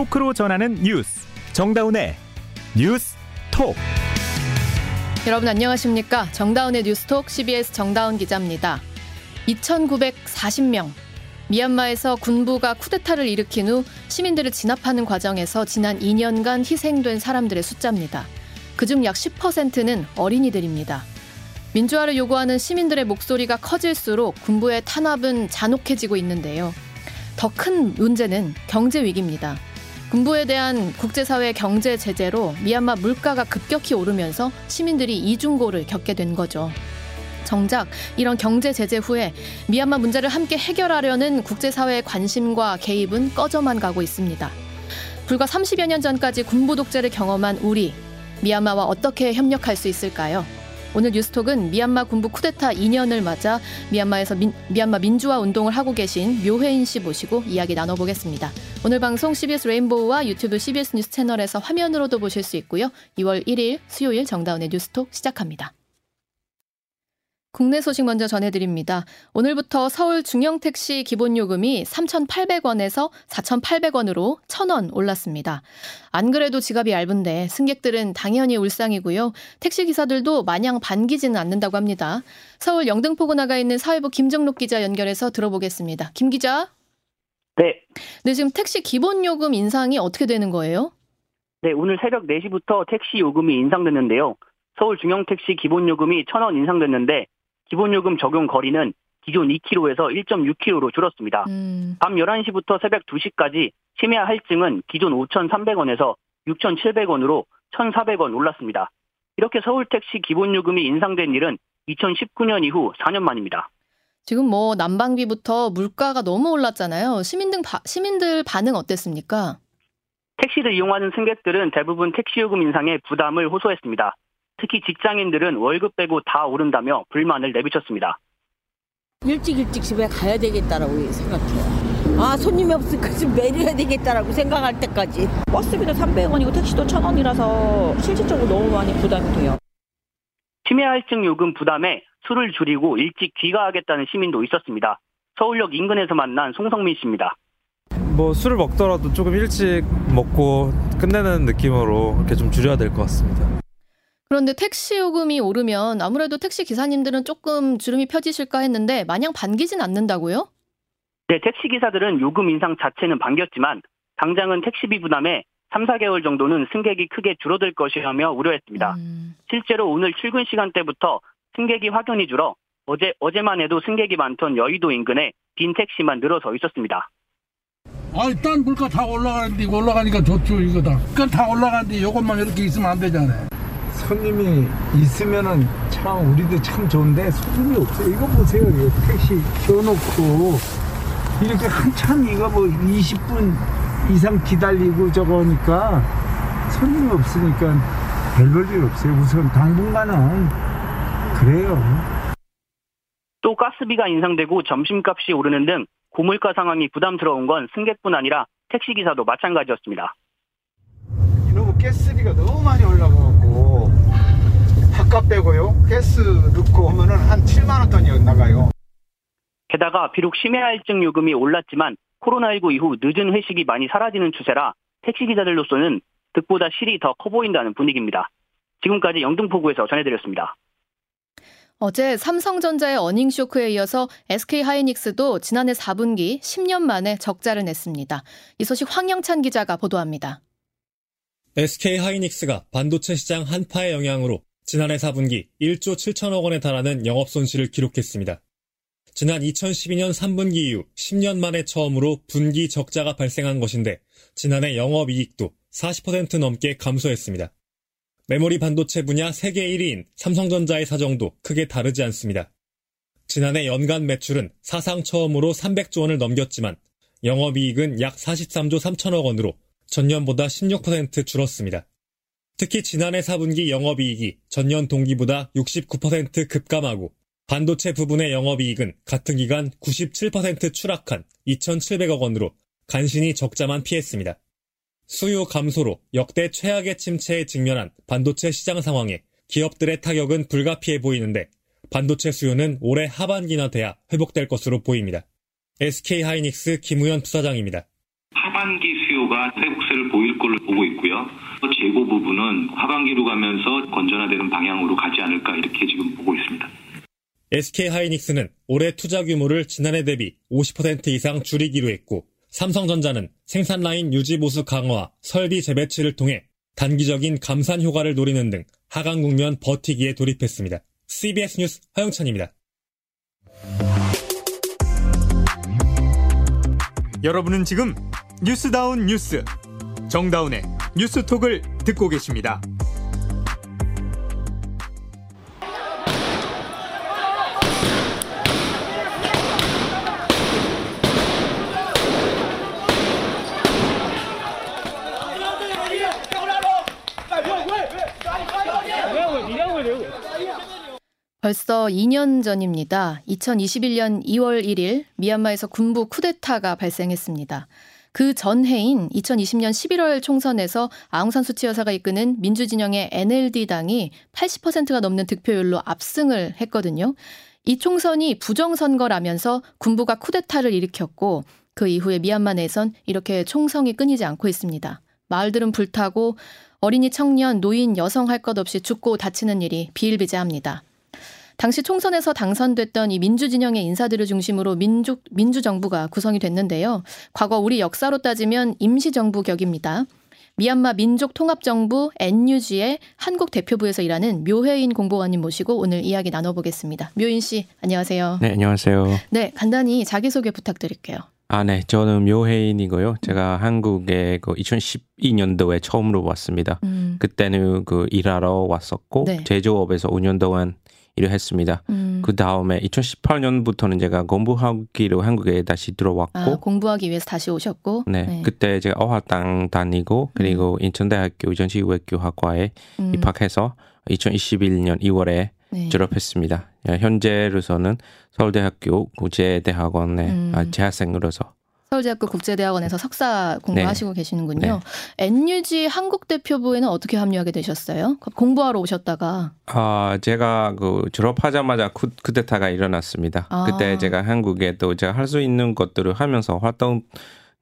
토크로 전하는 뉴스 정다운의 뉴스 톡 여러분 안녕하십니까 정다운의 뉴스톡 CBS 정다운 기자입니다 2940명 미얀마에서 군부가 쿠데타를 일으킨 후 시민들을 진압하는 과정에서 지난 2년간 희생된 사람들의 숫자입니다. 그중 약 10%는 어린이들입니다. 민주화를 요구하는 시민들의 목소리가 커질수록 군부의 탄압은 잔혹해지고 있는데요. 더 큰 문제는 경제 위기입니다. 군부에 대한 국제사회 경제 제재로 미얀마 물가가 급격히 오르면서 시민들이 이중고를 겪게 된 거죠. 정작 이런 경제 제재 후에 미얀마 문제를 함께 해결하려는 국제사회의 관심과 개입은 꺼져만 가고 있습니다. 불과 30여 년 전까지 군부 독재를 경험한 우리, 미얀마와 어떻게 협력할 수 있을까요? 오늘 뉴스톡은 미얀마 군부 쿠데타 2년을 맞아 미얀마에서 민, 미얀마 민주화 운동을 하고 계신 묘혜인 씨 모시고 이야기 나눠보겠습니다. 오늘 방송 CBS 레인보우와 유튜브 CBS 뉴스 채널에서 화면으로도 보실 수 있고요. 2월 1일 수요일 정다운의 뉴스톡 시작합니다. 국내 소식 먼저 전해드립니다. 오늘부터 서울 중형택시 기본요금이 3,800원에서 4,800원으로 1,000원 올랐습니다. 안 그래도 지갑이 얇은데 승객들은 당연히 울상이고요. 택시기사들도 마냥 반기지는 않는다고 합니다. 서울 영등포구 나가 있는 사회부 김정록 기자 연결해서 들어보겠습니다. 김 기자. 네. 네, 지금 택시 기본요금 인상이 어떻게 되는 거예요? 네, 오늘 새벽 4시부터 택시 요금이 인상됐는데요. 서울 중형택시 기본요금이 1,000원 인상됐는데 기본요금 적용 거리는 기존 2km에서 1.6km로 줄었습니다. 음. 밤 11시부터 새벽 2시까지 심야 할증은 기존 5,300원에서 6,700원으로 1,400원 올랐습니다. 이렇게 서울택시 기본요금이 인상된 일은 2019년 이후 4년 만입니다. 지금 뭐 난방비부터 물가가 너무 올랐잖아요. 시민들, 바, 시민들 반응 어땠습니까? 택시를 이용하는 승객들은 대부분 택시요금 인상에 부담을 호소했습니다. 특히 직장인들은 월급 빼고 다 오른다며 불만을 내비쳤습니다. 일찍 일찍 집에 가야 되겠다라고 생각해요. 아 손님이 없으니까 좀 내려야 되겠다라고 생각할 때까지. 버스비도 300원이고 택시도 1000원이라서 실질적으로 너무 많이 부담이 돼요. 치매 할증 요금 부담에 술을 줄이고 일찍 귀가하겠다는 시민도 있었습니다. 서울역 인근에서 만난 송성민 씨입니다. 뭐 술을 먹더라도 조금 일찍 먹고 끝내는 느낌으로 이렇게 좀 줄여야 될 것 같습니다. 그런데 택시 요금이 오르면 아무래도 택시 기사님들은 조금 주름이 펴지실까 했는데 마냥 반기진 않는다고요? 네, 택시 기사들은 요금 인상 자체는 반겼지만 당장은 택시비 부담에 3, 4개월 정도는 승객이 크게 줄어들 것이라며 우려했습니다. 음. 실제로 오늘 출근 시간대부터 승객이 확연히 줄어 어제 어제만 해도 승객이 많던 여의도 인근에 빈 택시만 늘어서 있었습니다. 아, 일단 물가 다 올라가는데 이거 올라가니까 좋죠 이거다. 그건 다 올라가는데 이것만 이렇게 있으면 안 되잖아요. 손님이 있으면은 참 우리도 참 좋은데 손님이 없어요. 이거 보세요. 택시 켜놓고 이렇게 한참 이거 뭐 20분 이상 기다리고 저거니까 손님이 없으니까 별 볼 일 없어요. 우선 당분간은 그래요. 또 가스비가 인상되고 점심값이 오르는 등 고물가 상황이 부담스러운 건 승객뿐 아니라 택시기사도 마찬가지였습니다. 이놈의 가스비가 너무 많이 올라가고 밥값 빼고요. 가스 넣고 하면은 한 7만 원 돈이 나가요. 게다가 비록 심해할증 요금이 올랐지만 코로나19 이후 늦은 회식이 많이 사라지는 추세라 택시기사들로서는 득보다 실이 더 커 보인다는 분위기입니다. 지금까지 영등포구에서 전해드렸습니다. 어제 삼성전자의 어닝 쇼크에 이어서 SK 하이닉스도 지난해 4분기 10년 만에 적자를 냈습니다. 이 소식 황영찬 기자가 보도합니다. SK 하이닉스가 반도체 시장 한파의 영향으로 지난해 4분기 1조 7천억 원에 달하는 영업 손실을 기록했습니다. 지난 2012년 3분기 이후 10년 만에 처음으로 분기 적자가 발생한 것인데 지난해 영업 이익도 40% 넘게 감소했습니다. 메모리 반도체 분야 세계 1위인 삼성전자의 사정도 크게 다르지 않습니다. 지난해 연간 매출은 사상 처음으로 300조 원을 넘겼지만 영업이익은 약 43조 3천억 원으로 전년보다 16% 줄었습니다. 특히 지난해 4분기 영업이익이 전년 동기보다 69% 급감하고 반도체 부분의 영업이익은 같은 기간 97% 추락한 2,700억 원으로 간신히 적자만 피했습니다. 수요 감소로 역대 최악의 침체에 직면한 반도체 시장 상황에 기업들의 타격은 불가피해 보이는데 반도체 수요는 올해 하반기나 돼야 회복될 것으로 보입니다. SK 하이닉스 김우현 부사장입니다. 하반기 수요 수요가 회복세를 보일 걸로 보고 있고요. 재고 부분은 하반기로 가면서 건전화되는 방향으로 가지 않을까 이렇게 지금 보고 있습니다. SK 하이닉스는 올해 투자 규모를 지난해 대비 50% 이상 줄이기로 했고 삼성전자는 생산 라인 유지 보수 강화, 설비 재배치를 통해 단기적인 감산 효과를 노리는 등 하강 국면 버티기에 돌입했습니다. CBS 뉴스 황영찬입니다. 여러분은 지금 뉴스다운 뉴스 정다운의 뉴스톡을 듣고 계십니다. 벌써 2년 전입니다. 2021년 2월 1일 미얀마에서 군부 쿠데타가 발생했습니다. 그 전해인 2020년 11월 총선에서 아웅산 수치 여사가 이끄는 민주진영의 NLD당이 80%가 넘는 득표율로 압승을 했거든요. 이 총선이 부정선거라면서 군부가 쿠데타를 일으켰고 그 이후에 미얀마 내선 이렇게 총성이 끊이지 않고 있습니다. 마을들은 불타고 어린이 청년, 노인, 여성 할 것 없이 죽고 다치는 일이 비일비재합니다. 당시 총선에서 당선됐던 이 민주진영의 인사들을 중심으로 민족, 민주정부가 구성이 됐는데요. 과거 우리 역사로 따지면 임시정부 격입니다. 미얀마 민족통합정부 NUG의 한국 대표부에서 일하는 묘혜인 공보관님 모시고 오늘 이야기 나눠보겠습니다. 묘인 씨, 안녕하세요. 네, 안녕하세요. 네, 간단히 자기소개 부탁드릴게요. 아, 네. 저는 묘혜인이고요. 제가 한국에 그 2012년도에 처음으로 왔습니다. 음. 그때는 그 일하러 왔었고, 네. 제조업에서 5년 동안 일을 했습니다. 음. 그 다음에 2018년부터는 제가 공부하기로 한국에 다시 들어왔고 아, 공부하기 위해서 다시 오셨고 네, 네. 그때 제가 어학당 다니고 그리고 음. 인천대학교 전시외교학과에 음. 입학해서 2021년 2월에 네. 졸업했습니다. 현재로서는 서울대학교 국제대학원의 음. 아, 재학생으로서 서울대학교 국제대학원에서 석사 공부하시고 네. 계시는군요. 네. NUG 한국 대표부에는 어떻게 합류하게 되셨어요? 공부하러 오셨다가 아 제가 그 졸업하자마자 쿠, 쿠데타가 일어났습니다. 아. 그때 제가 한국에 또 제가 할 수 있는 것들을 하면서 활동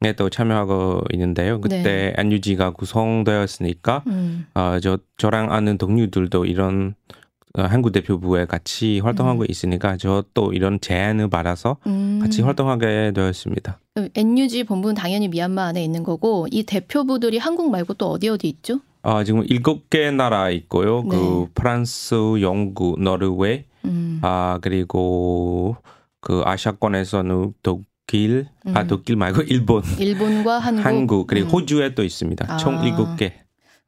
에또 참여하고 있는데요. 그때 네. NUG가 구성되었으니까 음. 어, 저 저랑 아는 동료들도 이런 어, 한국 대표부에 같이 활동하고 음. 있으니까 저 또 이런 제안을 받아서 음. 같이 활동하게 되었습니다. NUG 본부는 당연히 미얀마 안에 있는 거고 이 대표부들이 한국 말고 또 어디 어디 있죠? 아 지금 일곱 개 나라 있고요. 네. 그 프랑스, 영국, 노르웨이, 음. 아 그리고 그 아시아권에서는 독일, 아, 음. 아 독일 말고 일본, 일본과 한국, 한국 그리고 음. 호주에 또 있습니다. 아. 총 일곱 개.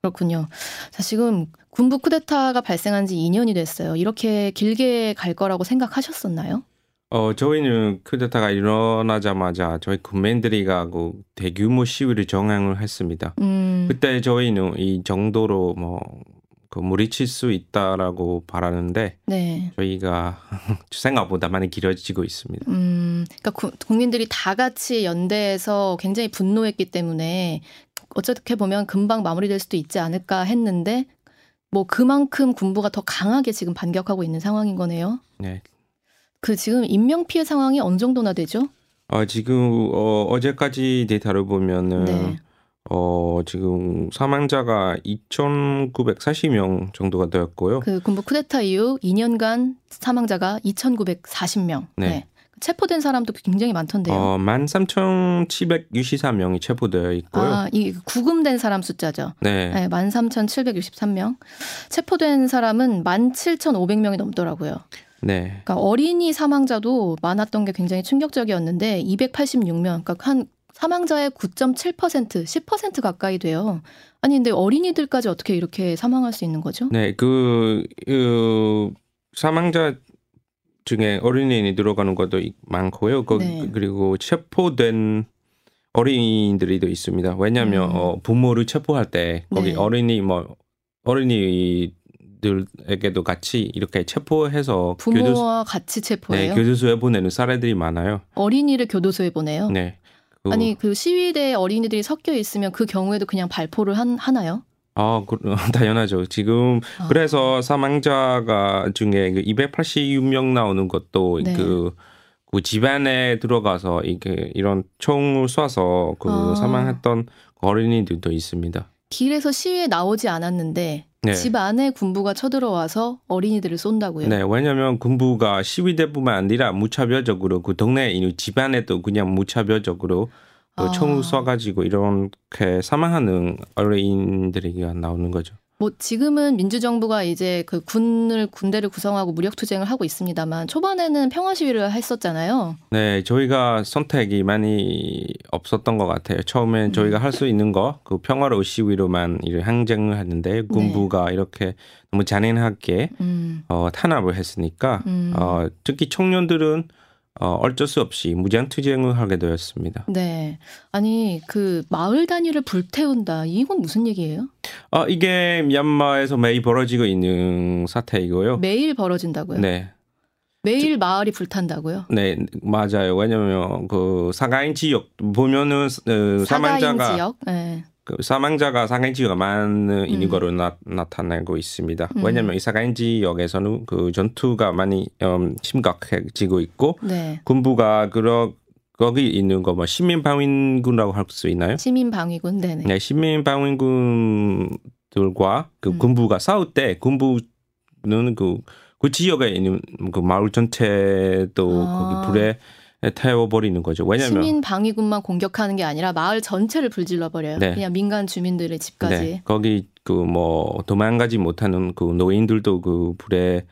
그렇군요. 자, 지금 군부 쿠데타가 발생한 지 2년이 됐어요. 이렇게 길게 갈 거라고 생각하셨었나요? 어, 저희는 쿠데타가 일어나자마자 저희 군민들이 가고 대규모 시위를 정행을 했습니다. 음. 그때 저희는 이 정도로 뭐, 그 무리칠 수 있다라고 바라는데 네. 저희가 생각보다 많이 길어지고 있습니다. 음, 그러니까 구, 국민들이 다 같이 연대해서 굉장히 분노했기 때문에 어떻게 보면 금방 마무리될 수도 있지 않을까 했는데 뭐 그만큼 군부가 더 강하게 지금 반격하고 있는 상황인 거네요. 네. 그 지금 인명 피해 상황이 어느 정도나 되죠? 아 지금 어, 어제까지 데이터를 보면은 네. 어 지금 사망자가 2,940명 정도가 되었고요. 그 군부 쿠데타 이후 2년간 사망자가 2,940명. 네. 네. 체포된 사람도 굉장히 많던데요. 어, 13,763명이 체포되어 있고요. 아, 이 구금된 사람 숫자죠. 네. 네 13,763명. 체포된 사람은 17,500명이 넘더라고요. 네. 그러니까 어린이 사망자도 많았던 게 굉장히 충격적이었는데 286명. 그러니까 한 사망자의 9.7% 10% 가까이 돼요. 아니 근데 어린이들까지 어떻게 이렇게 사망할 수 있는 거죠? 네, 그, 그 사망자 중에 어린이들이 들어가는 것도 많고요. 그, 네. 그리고 체포된 어린이들이 도 있습니다. 왜냐하면 음. 어, 부모를 체포할 때 거기 네. 어린이 뭐 어린이들에게도 같이 이렇게 체포해서 부모와 교도소, 같이 체포해요. 네, 교도소에 보내는 사례들이 많아요. 어린이를 교도소에 보내요? 네. 그, 아니 그 시위대에 어린이들이 섞여 있으면 그 경우에도 그냥 발포를 한, 하나요? 아, 그, 당연하죠. 지금 아. 그래서 사망자가 중에 그 286명 나오는 것도 네. 그, 그 집안에 들어가서 이게 이런 총을 쏴서 그 아. 사망했던 어린이들도 있습니다. 길에서 시위에 나오지 않았는데 네. 집 안에 군부가 쳐들어와서 어린이들을 쏜다고요? 네, 왜냐하면 군부가 시위대뿐만 아니라 무차별적으로 그 동네 집 안에도 그냥 무차별적으로 그 아. 총을 쏴가지고 이렇게 사망하는 어린이들이 나오는 거죠. 뭐 지금은 민주정부가 이제 그 군을 군대를 구성하고 무력 투쟁을 하고 있습니다만 초반에는 평화 시위를 했었잖아요. 네, 저희가 선택이 많이 없었던 것 같아요. 처음엔 음. 저희가 할 수 있는 거 그 평화로운 시위로만 이를 항쟁을 했는데 군부가 네. 이렇게 너무 잔인하게 음. 어, 탄압을 했으니까 음. 어, 특히 청년들은 어, 어쩔 수 없이 무장 투쟁을 하게 되었습니다. 네. 아니, 그 마을 단위를 불태운다. 이건 무슨 얘기예요? 어, 이게 미얀마에서 매일 벌어지고 있는 사태이고요. 매일 벌어진다고요? 네. 매일 마을이 불탄다고요? 네, 맞아요. 왜냐면 그 사가인 지역 보면은 어, 사망자가 지역? 네. 그 사망자가 사가인 지역가 많은 음. 거로 나, 타내고 있습니다. 음. 왜냐하면 이 사가인 지역에서는 그 전투가 많이 음, 심각해지고 있고 네. 군부가 그러 거기 있는 거 뭐 시민 방위군이라고 할 수 있나요? 시민 방위군, 네네. 네, 시민 방위군들과 그 음. 군부가 싸울 때 군부는 그, 그 지역에 있는 그 마을 전체도 아. 거기 불에 태워버리는 거죠. 왜냐면 시민 방위군만 공격하는 게 아니라 마을 전체를 불질러 버려요. 네. 그냥 민간 주민들의 집까지. 네. 거기 그 뭐 도망가지 못하는 그 노인들도 그 불에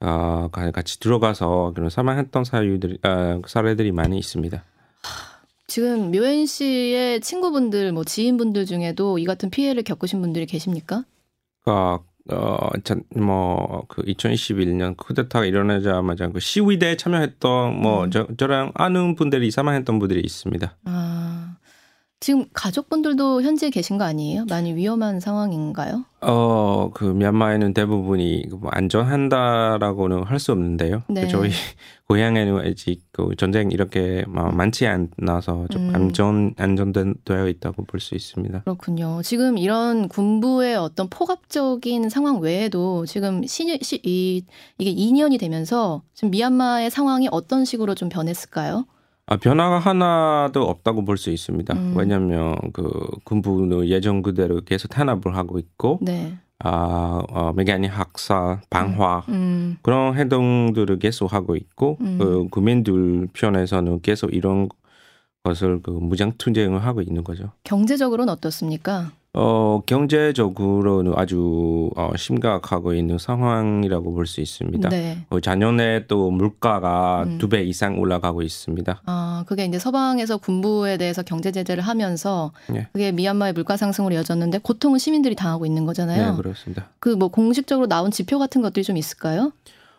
어, 같이 들어가서 그런 사망했던 사유들이 아, 사례들이 많이 있습니다. 지금 묘엔 씨의 친구분들, 뭐 지인분들 중에도 이 같은 피해를 겪으신 분들이 계십니까? 아, 어, 뭐, 그 2021년 쿠데타가 일어나자마자 그 시위대에 참여했던 뭐, 음. 저, 저랑 아는 분들이 사망했던 분들이 있습니다. 아, 지금 가족분들도 현지에 계신 거 아니에요? 많이 위험한 상황인가요? 어, 그 미얀마에는 대부분이 뭐 안전한다라고는 할 수 없는데요. 그 네. 저희 고향에는 아직 그 전쟁 이렇게 많지 않아서 좀 음. 안전 안전되어 있다고 볼 수 있습니다. 그렇군요. 지금 이런 군부의 어떤 포갑적인 상황 외에도 지금 시, 시, 이, 이게 2년이 되면서 지금 미얀마의 상황이 어떤 식으로 좀 변했을까요? 아, 변화가 하나도 없다고 볼 수 있습니다. 음. 왜냐하면 그 군부는 예전 그대로 계속 탄압을 하고 있고, 네. 아, 어, 매개니 학사, 방화 음. 음. 그런 행동들을 계속 하고 있고, 음. 그 국민들 편에서는 계속 이런 것을 그 무장 투쟁을 하고 있는 거죠. 경제적으로는 어떻습니까? 어, 경제적으로는 아주 어, 심각하고 있는 상황이라고 볼 수 있습니다. 네. 어, 작년에 또 물가가 음. 두배 이상 올라가고 있습니다. 아, 그게 이제 서방에서 군부에 대해서 경제 제재를 하면서 네. 그게 미얀마의 물가 상승으로 이어졌는데 고통은 시민들이 당하고 있는 거잖아요. 네, 그렇습니다. 그 뭐 공식적으로 나온 지표 같은 것들이 좀 있을까요?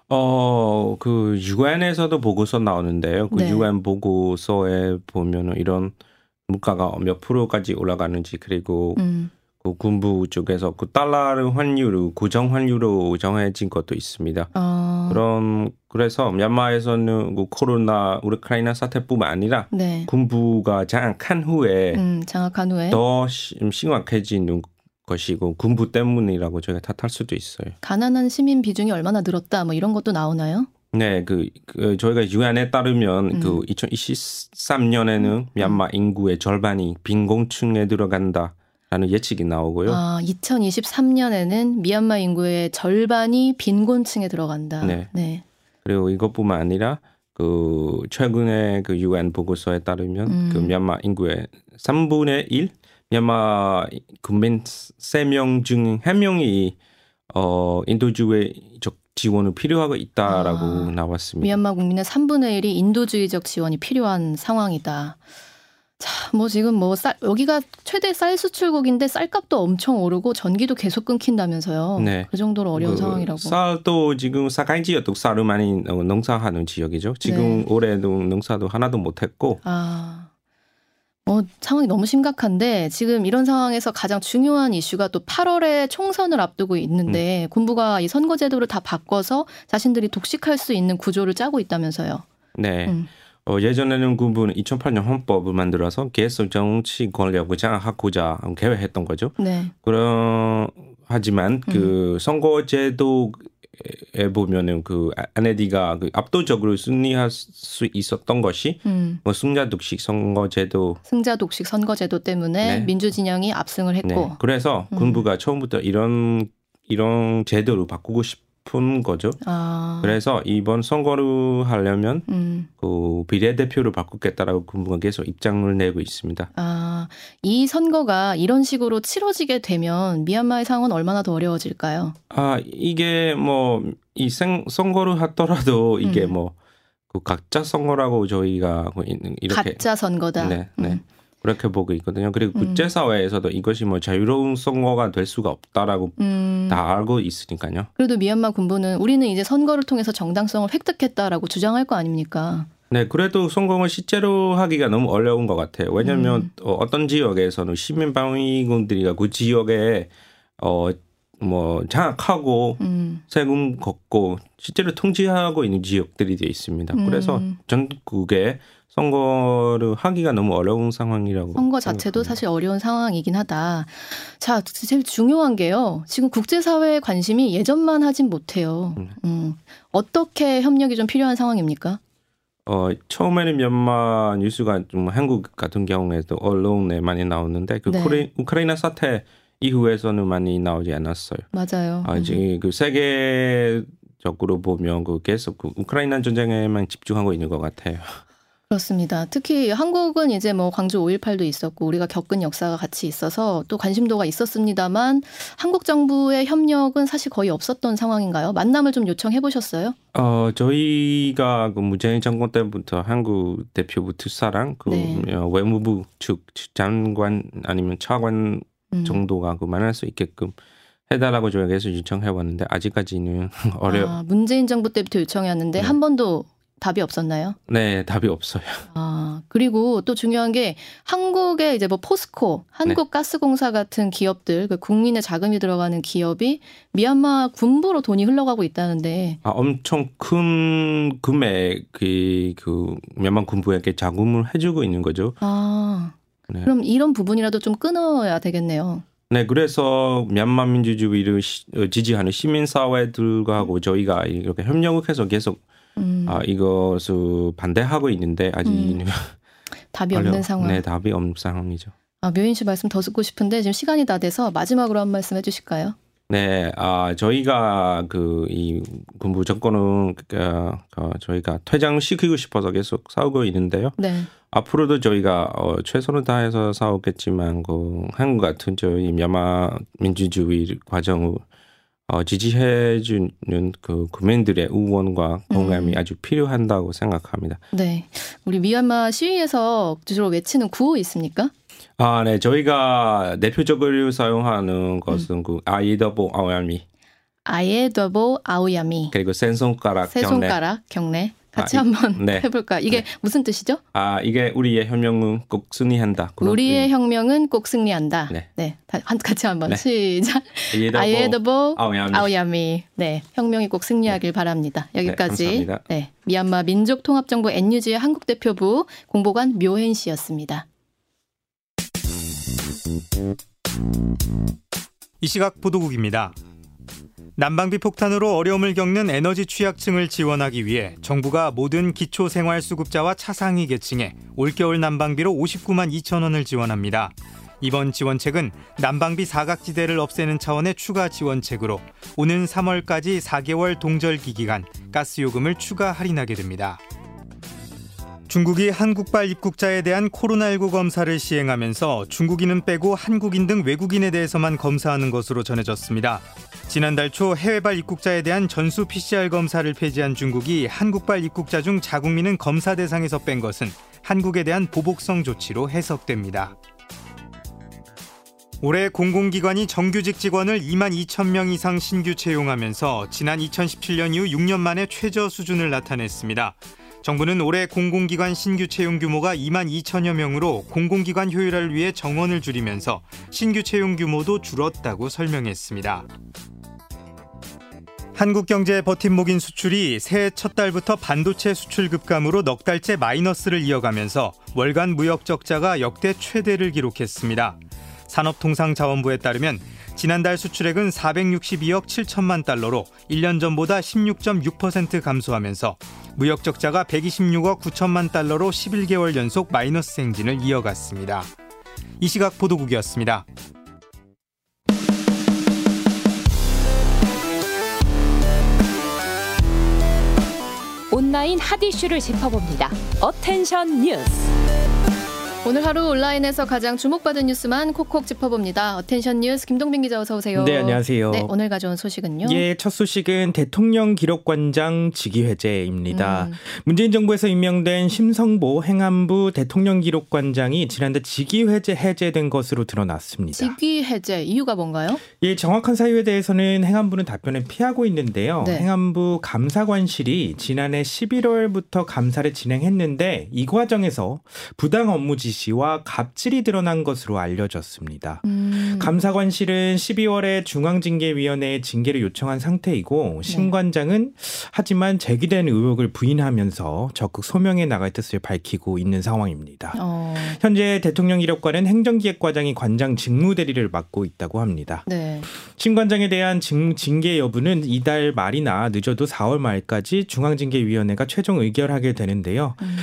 어, 그 유엔에서도 보고서 나오는데요. 그 네. 유엔 보고서에 보면은 이런 물가가 몇 프로까지 올라가는지 그리고 음. 그 군부 쪽에서 그 달러 환율을 고정 환율로 정해진 것도 있습니다. 어. 그럼 그래서 미얀마에서는 그 코로나 우크라이나 사태뿐만 아니라 네. 군부가 장악한 후에 음, 장악한 후에 더 심각해지는 것이고 군부 때문이라고 저희가 탓할 수도 있어요. 가난한 시민 비중이 얼마나 늘었다 뭐 이런 것도 나오나요? 네, 그, 그 저희가 유엔에 따르면 음. 그 2023년에는 음. 미얀마 인구의 절반이 빈곤층에 들어간다. 라는 예측이 나오고요. 아, 2023년에는 미얀마 인구의 절반이 빈곤층에 들어간다. 네. 네. 그리고 이것뿐만 아니라 그 최근에 그 유엔 보고서에 따르면 음. 그 미얀마 인구의 3분의 1 미얀마 국민 3명 중 1명이 어 인도주의적 지원이 필요하고 있다라고 아, 나왔습니다. 미얀마 국민의 3분의 1이 인도주의적 지원이 필요한 상황이다. 자, 뭐 지금 뭐 쌀, 여기가 최대 쌀 수출국인데 쌀값도 엄청 오르고 전기도 계속 끊긴다면서요. 네. 그 정도로 어려운 그 상황이라고. 쌀도 지금 사가인 지역도 쌀을 많이 농사하는 지역이죠. 지금 네. 올해도 농사도 하나도 못했고. 아. 어, 상황이 너무 심각한데 지금 이런 상황에서 가장 중요한 이슈가 또 8월에 총선을 앞두고 있는데 음. 군부가 이 선거 제도를 다 바꿔서 자신들이 독식할 수 있는 구조를 짜고 있다면서요. 네. 음. 어, 예전에는 군부는 2008년 헌법을 만들어서 계속 정치 권력을 장악하고자 계획했던 거죠. 네. 그런 하지만 그 음. 선거 제도 보면은 그 NLD가 그 압도적으로 승리할 수 있었던 것이 음. 뭐 승자 독식 선거제도 승자 독식 선거제도 때문에 네. 민주 진영이 압승을 했고 네. 그래서 음. 군부가 처음부터 이런 이런 제도를 바꾸고 싶 싶은 거죠. 아. 그래서 이번 선거를 하려면 음. 그 비례대표를 바꾸겠다라고 군부가 계속 입장을 내고 있습니다. 아, 이 선거가 이런 식으로 치러지게 되면 미얀마의 상황은 얼마나 더 어려워질까요? 아, 이게 뭐 이 선거를 하더라도 이게 음. 뭐그 각자 선거라고 저희가 이렇게 가짜 선거다. 네, 네. 음. 그렇게 보고 있거든요. 그리고 음. 국제사회에서도 이것이 뭐 자유로운 선거가 될 수가 없다라고 음. 다 알고 있으니까요. 그래도 미얀마 군부는 우리는 이제 선거를 통해서 정당성을 획득했다라고 주장할 거 아닙니까? 네, 그래도 선거를 실제로 하기가 너무 어려운 것 같아요. 왜냐하면 음. 어, 어떤 지역에서는 시민 방위군들이 그 지역에 어, 뭐 장악하고 음. 세금 걷고 실제로 통치하고 있는 지역들이 되어 있습니다. 그래서 음. 전국에 선거를 하기가 너무 어려운 상황이라고. 선거 자체도 생각합니다. 사실 어려운 상황이긴 하다. 자, 제일 중요한 게요. 지금 국제사회의 관심이 예전만 하진 못해요. 음. 음. 어떻게 협력이 좀 필요한 상황입니까? 어, 처음에는 몇만 뉴스가 좀 한국 같은 경우에도 언론에 많이 나오는데 그 네. 우크라이나 사태 이후에서는 많이 나오지 않았어요. 맞아요. 아, 이제 음. 그 세계적으로 보면 그 계속 그 우크라이나 전쟁에만 집중하고 있는 것 같아요. 그렇습니다. 특히 한국은 이제 뭐 광주 5.18도 있었고 우리가 겪은 역사가 같이 있어서 또 관심도가 있었습니다만 한국 정부의 협력은 사실 거의 없었던 상황인가요? 만남을 좀 요청해 보셨어요? 어, 저희가 그 문재인 정권 때부터 한국 대표부 특사랑 그 네. 외무부 측 장관 아니면 차관 음. 정도가 그 만날 수 있게끔 해달라고 계속 요청해 왔는데 아직까지는 어려. 아, 문재인 정부 때부터 요청해왔는데 네. 한 번도 답이 없었나요? 네, 답이 없어요. 아, 그리고 또 중요한 게 한국의 이제 뭐 포스코, 한국가스공사 네. 같은 기업들, 그 국민의 자금이 들어가는 기업이 미얀마 군부로 돈이 흘러가고 있다는데. 아, 엄청 큰 금액이 그 미얀마 군부에게 자금을 해주고 있는 거죠. 아, 네. 그럼 이런 부분이라도 좀 끊어야 되겠네요. 네, 그래서 미얀마 민주주의를 지지하는 시민사회들과 하고 저희가 이렇게 협력을 해서 계속 음. 아, 이것을 반대하고 있는데 아직 음. 답이 없는 상황. 네, 답이 없는 상황이죠. 아, 묘인 씨 말씀 더 듣고 싶은데 지금 시간이 다 돼서 마지막으로 한 말씀 해주실까요? 네, 아 저희가 그 이 군부 정권은 그, 그 저희가 퇴장시키고 싶어서 계속 싸우고 있는데요. 네. 앞으로도 저희가 어, 최선을 다해서 싸우겠지만 그 한국 같은 저희 미얀마 민주주의 과정을 어, 지지해 주는 그 국민들의 응원과 공감이 음. 아주 필요한다고 생각합니다. 네, 우리 미얀마 시위에서 주로 외치는 구호 있습니까? 아, 네, 저희가 대표적으로 사용하는 것은 음. 그 아이더보 아우야미. 아이더보 아우야미. 그리고 센 손가락 세 손가락 경례. 같이 아, 한번 네. 해볼까? 이게 네. 무슨 뜻이죠? 아 이게 우리의 혁명은 꼭 승리한다. 우리의 혁명은 꼭 승리한다. 네, 네. 같이 한번 네. 시작. 아이에더보 아오야미. 네, 혁명이 꼭 승리하길 네. 바랍니다. 여기까지. 네, 미얀마 민족통합정부 NUG의 한국 대표부 공보관 묘hen 씨였습니다. 이 시각 보도국입니다. 난방비 폭탄으로 어려움을 겪는 에너지 취약층을 지원하기 위해 정부가 모든 기초생활수급자와 차상위 계층에 올겨울 난방비로 59만 2천 원을 지원합니다. 이번 지원책은 난방비 사각지대를 없애는 차원의 추가 지원책으로 오는 3월까지 4개월 동절기 기간 가스요금을 추가 할인하게 됩니다. 중국이 한국발 입국자에 대한 코로나19 검사를 시행하면서 중국인은 빼고 한국인 등 외국인에 대해서만 검사하는 것으로 전해졌습니다. 지난달 초 해외발 입국자에 대한 전수 PCR 검사를 폐지한 중국이 한국발 입국자 중 자국민은 검사 대상에서 뺀 것은 한국에 대한 보복성 조치로 해석됩니다. 올해 공공기관이 정규직 직원을 2만 2천 명 이상 신규 채용하면서 지난 2017년 이후 6년 만에 최저 수준을 나타냈습니다. 정부는 올해 공공기관 신규 채용 규모가 2만 2천여 명으로 공공기관 효율화를 위해 정원을 줄이면서 신규 채용 규모도 줄었다고 설명했습니다. 한국 경제의 버팀목인 수출이 새해 첫 달부터 반도체 수출 급감으로 넉 달째 마이너스를 이어가면서 월간 무역 적자가 역대 최대를 기록했습니다. 산업통상자원부에 따르면 지난달 수출액은 462억 7천만 달러로 1년 전보다 16.6% 감소하면서 무역 적자가 126억 9천만 달러로 11개월 연속 마이너스 행진을 이어갔습니다. 이 시각 보도국이었습니다. 온라인 핫 이슈를 짚어봅니다. attention 뉴스. 오늘 하루 온라인에서 가장 주목받은 뉴스만 콕콕 짚어봅니다. attention 뉴스 김동빈 기자 어서 오세요. 네, 안녕하세요. 네, 오늘 가져온 소식은요? 예, 첫 소식은 대통령 기록관장 직위 해제입니다. 음. 문재인 정부에서 임명된 심성보 행안부 대통령 기록관장이 지난달 직위 해제 해제된 것으로 드러났습니다. 직위 해제 이유가 뭔가요? 예, 정확한 사유에 대해서는 행안부는 답변을 피하고 있는데요. 네. 행안부 감사관실이 지난해 11월부터 감사를 진행했는데 이 과정에서 부당 업무 지시 지시와 갑질이 드러난 것으로 알려졌습니다. 음. 감사관실은 12월에 중앙징계위원회에 징계를 요청한 상태이고 네. 신 관장은 하지만 제기된 의혹을 부인하면서 적극 소명해 나갈 뜻을 밝히고 있는 상황입니다. 어. 현재 대통령 이력관은 행정기획과장이 관장 직무대리를 맡고 있다고 합니다. 네. 신 관장에 대한 징계 여부는 이달 말이나 늦어도 4월 말까지 중앙징계위원회가 최종 의결하게 되는데요. 음.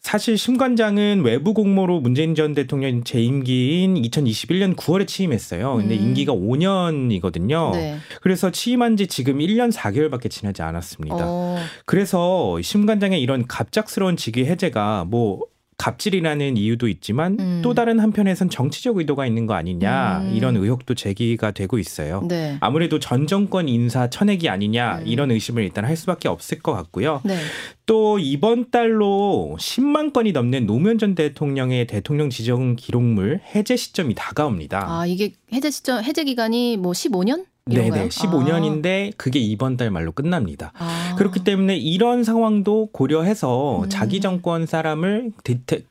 사실 심관장은 외부 공모로 문재인 전 대통령 재임기인 2021년 9월에 취임했어요. 근데 음. 임기가 5년이거든요. 네. 그래서 취임한 지 지금 1년 4개월밖에 지나지 않았습니다. 어. 그래서 심관장의 이런 갑작스러운 직위 해제가 뭐 갑질이라는 이유도 있지만 음. 또 다른 한편에선 정치적 의도가 있는 거 아니냐 음. 이런 의혹도 제기가 되고 있어요. 네. 아무래도 전 정권 인사 천액이 아니냐 음. 이런 의심을 일단 할 수밖에 없을 것 같고요. 네. 또 이번 달로 10만 건이 넘는 노무현 전 대통령의 대통령 지정 기록물 해제 시점이 다가옵니다. 아 이게 해제 시점 해제 기간이 뭐 15년? 네네. 15년인데 아. 그게 이번 달 말로 끝납니다. 아. 그렇기 때문에 이런 상황도 고려해서 음. 자기 정권 사람을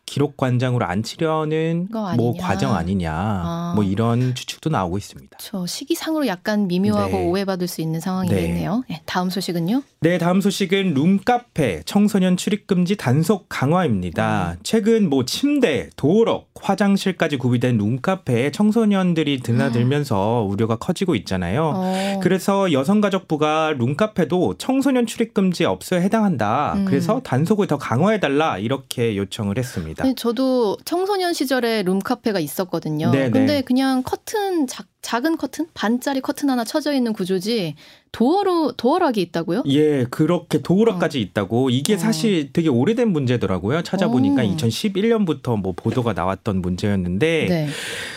기록 관장으로 앉히려는 뭐 과정 아니냐. 아. 뭐 이런 추측도 나오고 있습니다. 저 시기상으로 약간 미묘하고 네. 오해받을 수 있는 상황이겠네요. 네. 네. 다음 소식은요? 네, 다음 소식은 룸카페 청소년 출입금지 단속 강화입니다. 음. 최근 뭐 침대, 도어록, 화장실까지 구비된 룸카페에 청소년들이 드나들면서 음. 우려가 커지고 있잖아요. 어. 그래서 여성가족부가 룸카페도 청소년 출입금지 업소에 해당한다. 음. 그래서 단속을 더 강화해달라 이렇게 요청을 했습니다. 네, 저도 청소년 시절에 룸카페가 있었거든요. 네네. 근데 그냥 커튼 작 작은 커튼 반짜리 커튼 하나 쳐져 있는 구조지 도어로 도어락이 있다고요? 예, 그렇게 도어락까지 어. 있다고 이게 어. 사실 되게 오래된 문제더라고요. 찾아보니까 어. 2011년부터 뭐 보도가 나왔던 문제였는데 네.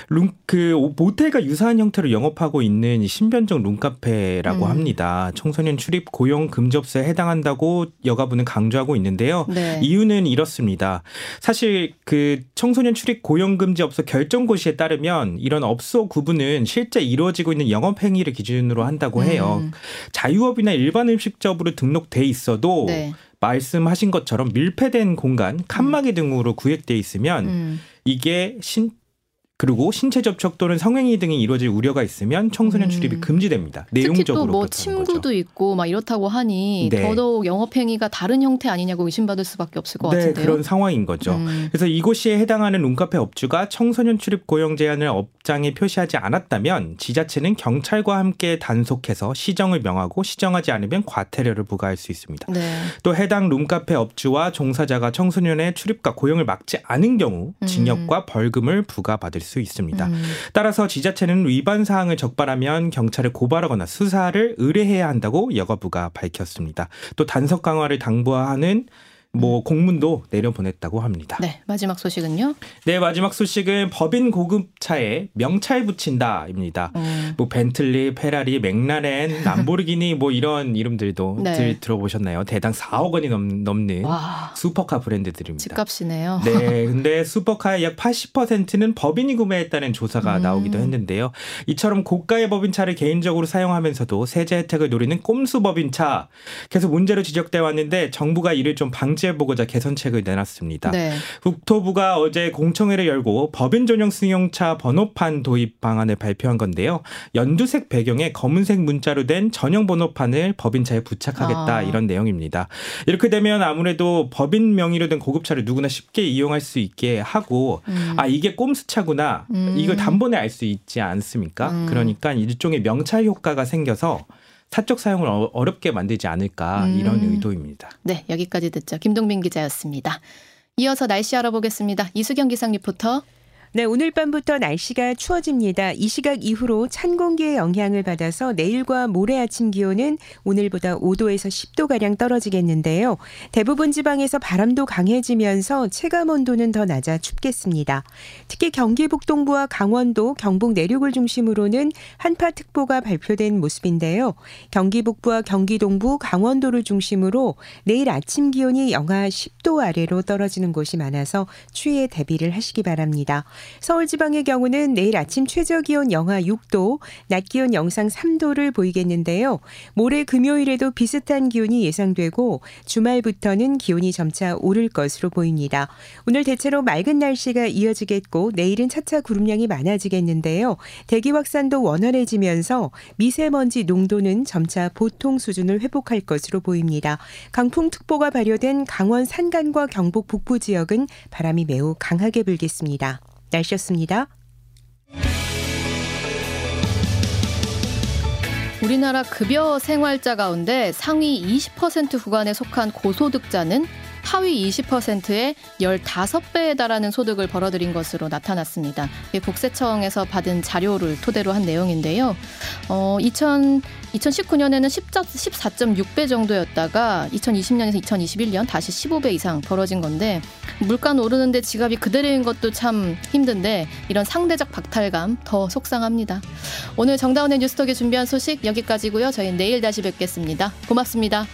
룸, 그 모텔과 유사한 형태로 영업하고 있는 신변적 룸카페라고 음. 합니다. 청소년 출입 고용 금지업소에 해당한다고 여가부는 강조하고 있는데요. 네. 이유는 이렇습니다. 사실 그 청소년 출입 고용 금지 업소 결정 고시에 따르면 이런 업소 구분은 실제 이루어지고 있는 영업 행위를 기준으로 한다고 해요. 음. 자유업이나 일반 음식점으로 등록돼 있어도 네. 말씀하신 것처럼 밀폐된 공간, 칸막이 등으로 구획돼 있으면 음. 이게 신 그리고 신체 접촉 또는 성행위 등이 이루어질 우려가 있으면 청소년 음. 출입이 금지됩니다. 내용적으로 특히 또뭐 침구도 거죠. 있고 막 이렇다고 하니 네. 더더욱 영업 행위가 다른 형태 아니냐고 의심받을 수밖에 없을 것 네, 같은데요. 그런 상황인 거죠. 음. 그래서 이곳에 해당하는 룸카페 업주가 청소년 출입 고용 제한을 업장에 표시하지 않았다면 지자체는 경찰과 함께 단속해서 시정을 명하고 시정하지 않으면 과태료를 부과할 수 있습니다. 네. 또 해당 룸카페 업주와 종사자가 청소년의 출입과 고용을 막지 않은 경우 음. 징역과 음. 벌금을 부과받을 수수 있습니다. 음. 따라서 지자체는 위반 사항을 적발하면 경찰에 고발하거나 수사를 의뢰해야 한다고 여가부가 밝혔습니다. 또 단속 강화를 당부하는 뭐 음. 공문도 내려보냈다고 합니다. 네, 마지막 소식은요? 네, 마지막 소식은 법인 고급차에 명찰 붙인다입니다. 음. 뭐 벤틀리, 페라리, 맥라렌, 람보르기니 뭐 이런 이름들도 네. 들, 들어보셨나요? 대당 4억 원이 넘, 넘는 와. 슈퍼카 브랜드들입니다. 집값이네요. 네, 근데 슈퍼카의 약 80%는 법인이 구매했다는 조사가 음. 나오기도 했는데요. 이처럼 고가의 법인차를 개인적으로 사용하면서도 세제 혜택을 노리는 꼼수 법인차 계속 문제로 지적돼 왔는데 정부가 이를 좀 방지 방지해보고자 개선책을 내놨습니다. 네. 국토부가 어제 공청회를 열고 법인 전용 승용차 번호판 도입 방안을 발표한 건데요. 연두색 배경에 검은색 문자로 된 전용 번호판을 법인차에 부착하겠다 아. 이런 내용입니다. 이렇게 되면 아무래도 법인 명의로 된 고급차를 누구나 쉽게 이용할 수 있게 하고 음. 아 이게 꼼수차구나 음. 이걸 단번에 알 수 있지 않습니까? 음. 그러니까 일종의 명찰 효과가 생겨서 사적 사용을 어, 어렵게 만들지 않을까 이런 음. 의도입니다. 네, 여기까지 듣죠. 김동민 기자였습니다. 이어서 날씨 알아보겠습니다. 이수경 기상 리포터. 네, 오늘 밤부터 날씨가 추워집니다. 이 시각 이후로 찬 공기의 영향을 받아서 내일과 모레 아침 기온은 오늘보다 5도에서 10도 가량 떨어지겠는데요. 대부분 지방에서 바람도 강해지면서 체감 온도는 더 낮아 춥겠습니다. 특히 경기 북동부와 강원도, 경북 내륙을 중심으로는 한파특보가 발표된 모습인데요. 경기 북부와 경기 동부, 강원도를 중심으로 내일 아침 기온이 영하 10도 아래로 떨어지는 곳이 많아서 추위에 대비를 하시기 바랍니다. 서울 지방의 경우는 내일 아침 최저 기온 영하 6도, 낮 기온 영상 3도를 보이겠는데요. 모레 금요일에도 비슷한 기온이 예상되고 주말부터는 기온이 점차 오를 것으로 보입니다. 오늘 대체로 맑은 날씨가 이어지겠고 내일은 차차 구름량이 많아지겠는데요. 대기 확산도 원활해지면서 미세먼지 농도는 점차 보통 수준을 회복할 것으로 보입니다. 강풍특보가 발효된 강원 산간과 경북 북부 지역은 바람이 매우 강하게 불겠습니다. 날씨였습니다. 우리나라 급여 생활자 가운데 상위 20% 구간에 속한 고소득자는 하위 20%의 15배에 달하는 소득을 벌어들인 것으로 나타났습니다. 국세청에서 받은 자료를 토대로 한 내용인데요. 어, 2000, 2019년에는 14.6배 정도였다가 2020년에서 2021년 다시 15배 이상 벌어진 건데 물가는 오르는데 지갑이 그대로인 것도 참 힘든데 이런 상대적 박탈감 더 속상합니다. 오늘 정다운의 뉴스톡에 준비한 소식 여기까지고요. 저희 내일 다시 뵙겠습니다. 고맙습니다.